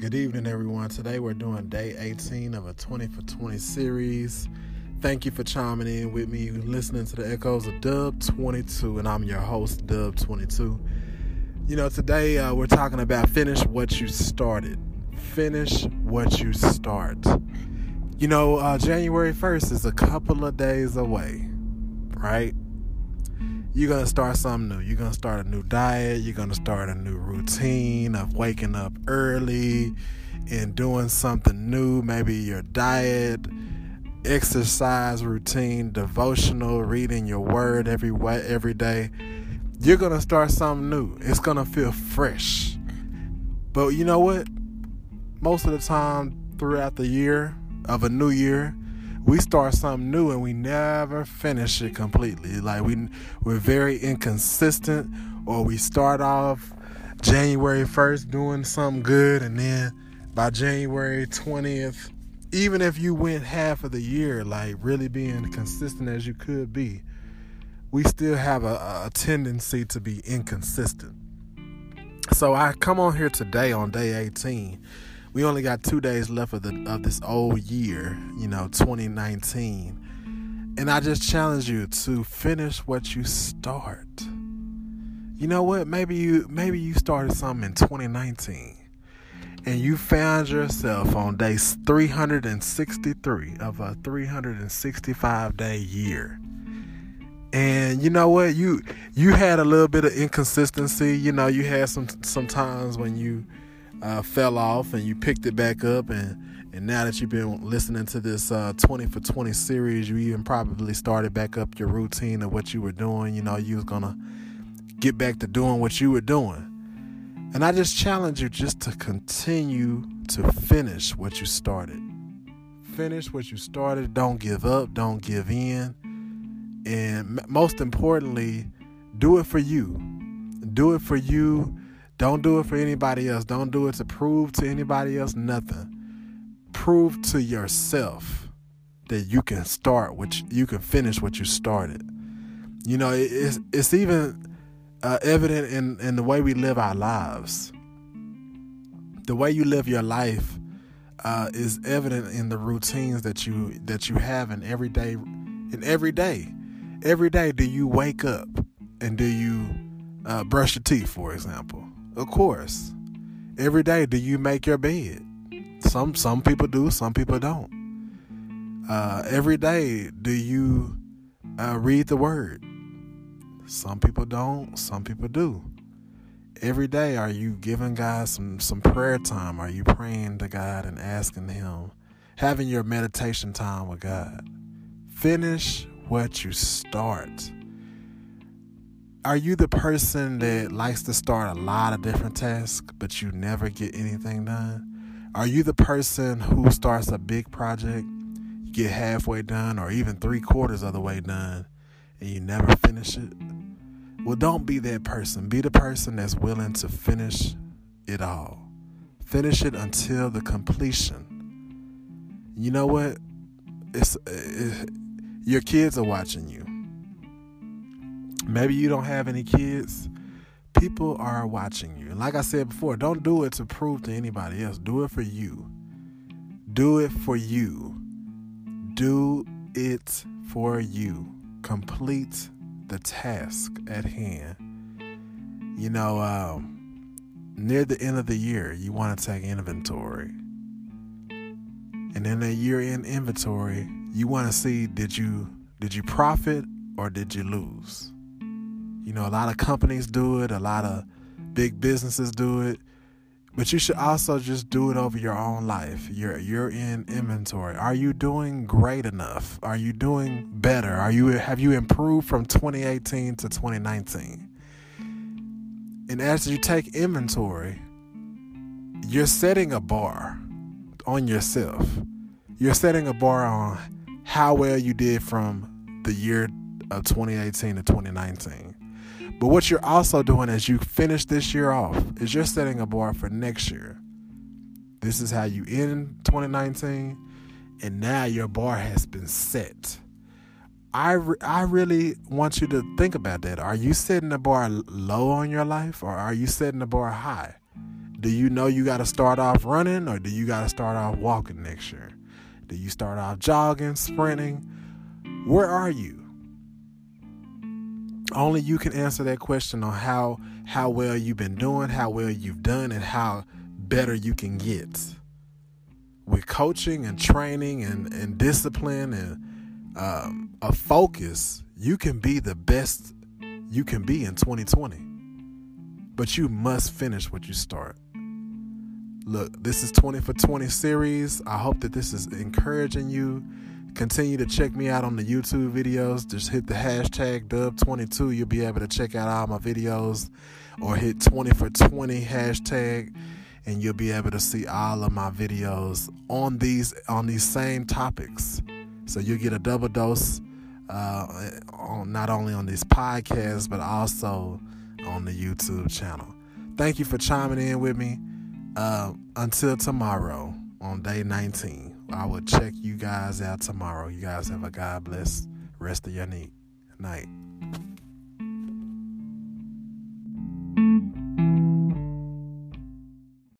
Good evening, everyone. Today we're doing day 18 of a 20 for 20 series. Thank you for chiming in with me, listening to the echoes of Dub 22, and I'm your host, Dub 22. You know, today uh, we're talking about finish what you started. Finish what you start. You know, uh, January 1st is a couple of days away, right? You're going to start something new. You're going to start a new diet. You're going to start a new routine of waking up early and doing something new. Maybe your diet, exercise routine, devotional, reading your word every way, every day. You're going to start something new. It's going to feel fresh. But you know what? Most of the time throughout the year of a new year, we start something new and we never finish it completely. Like we we're very inconsistent or we start off January 1st doing something good and then by January 20th even if you went half of the year like really being consistent as you could be, we still have a, a tendency to be inconsistent. So I come on here today on day 18 we only got two days left of the of this old year, you know, 2019. And I just challenge you to finish what you start. You know what? Maybe you maybe you started something in 2019 and you found yourself on day 363 of a 365 day year. And you know what? You you had a little bit of inconsistency. You know, you had some some times when you uh, fell off and you picked it back up and and now that you've been listening to this uh, 20 for 20 series you even probably started back up your routine of what you were doing. You know you was gonna get back to doing what you were doing. And i just challenge you just to continue to finish what you started. Finish what you started. Don't give up. Don't give in. And most importantly do it for you. Do it for you don't do it for anybody else. Don't do it to prove to anybody else nothing. Prove to yourself that you can start what you, can finish what you started. You know, it's it's even uh, evident in in the way we live our lives. The way you live your life uh, is evident in the routines that you that you have in every day. In every day, every day, do you wake up and do you uh, brush your teeth, for example? Of course. Every day do you make your bed? Some some people do, some people don't. Uh, every day do you uh, read the word? Some people don't, some people do. Every day are you giving God some some prayer time? Are you praying to God and asking him? Having your meditation time with God. Finish what you start are you the person that likes to start a lot of different tasks but you never get anything done? Are you the person who starts a big project, get halfway done or even three quarters of the way done, and you never finish it? Well, don't be that person. Be the person that's willing to finish it all. Finish it until the completion. You know what? It's, it, your kids are watching you Maybe you don't have any kids. People are watching you. Like I said before, don't do it to prove to anybody else. Do it for you. Do it for you. Do it for you. Complete the task at hand. You know, um, near the end of the year, you want to take inventory. And in a year in inventory, you want to see did you did you profit or did you lose? You know, a lot of companies do it, a lot of big businesses do it. But you should also just do it over your own life. You're you're in inventory. Are you doing great enough? Are you doing better? Are you have you improved from 2018 to 2019? And as you take inventory, you're setting a bar on yourself. You're setting a bar on how well you did from the year of 2018 to 2019. But what you're also doing as you finish this year off is you're setting a bar for next year. This is how you end 2019, and now your bar has been set. I, re- I really want you to think about that. Are you setting the bar low on your life or are you setting the bar high? Do you know you got to start off running or do you got to start off walking next year? Do you start off jogging, sprinting? Where are you? Only you can answer that question on how how well you've been doing, how well you've done, and how better you can get. With coaching and training and, and discipline and um, a focus, you can be the best you can be in 2020. But you must finish what you start. Look, this is 20 for 20 series. I hope that this is encouraging you. Continue to check me out on the YouTube videos. Just hit the hashtag dub22. You'll be able to check out all my videos or hit 20 for 20 hashtag and you'll be able to see all of my videos on these on these same topics. So you'll get a double dose uh, on not only on these podcasts but also on the YouTube channel. Thank you for chiming in with me. Uh, until tomorrow on day 19, I will check you guys out tomorrow. You guys have a God bless rest of your night. night.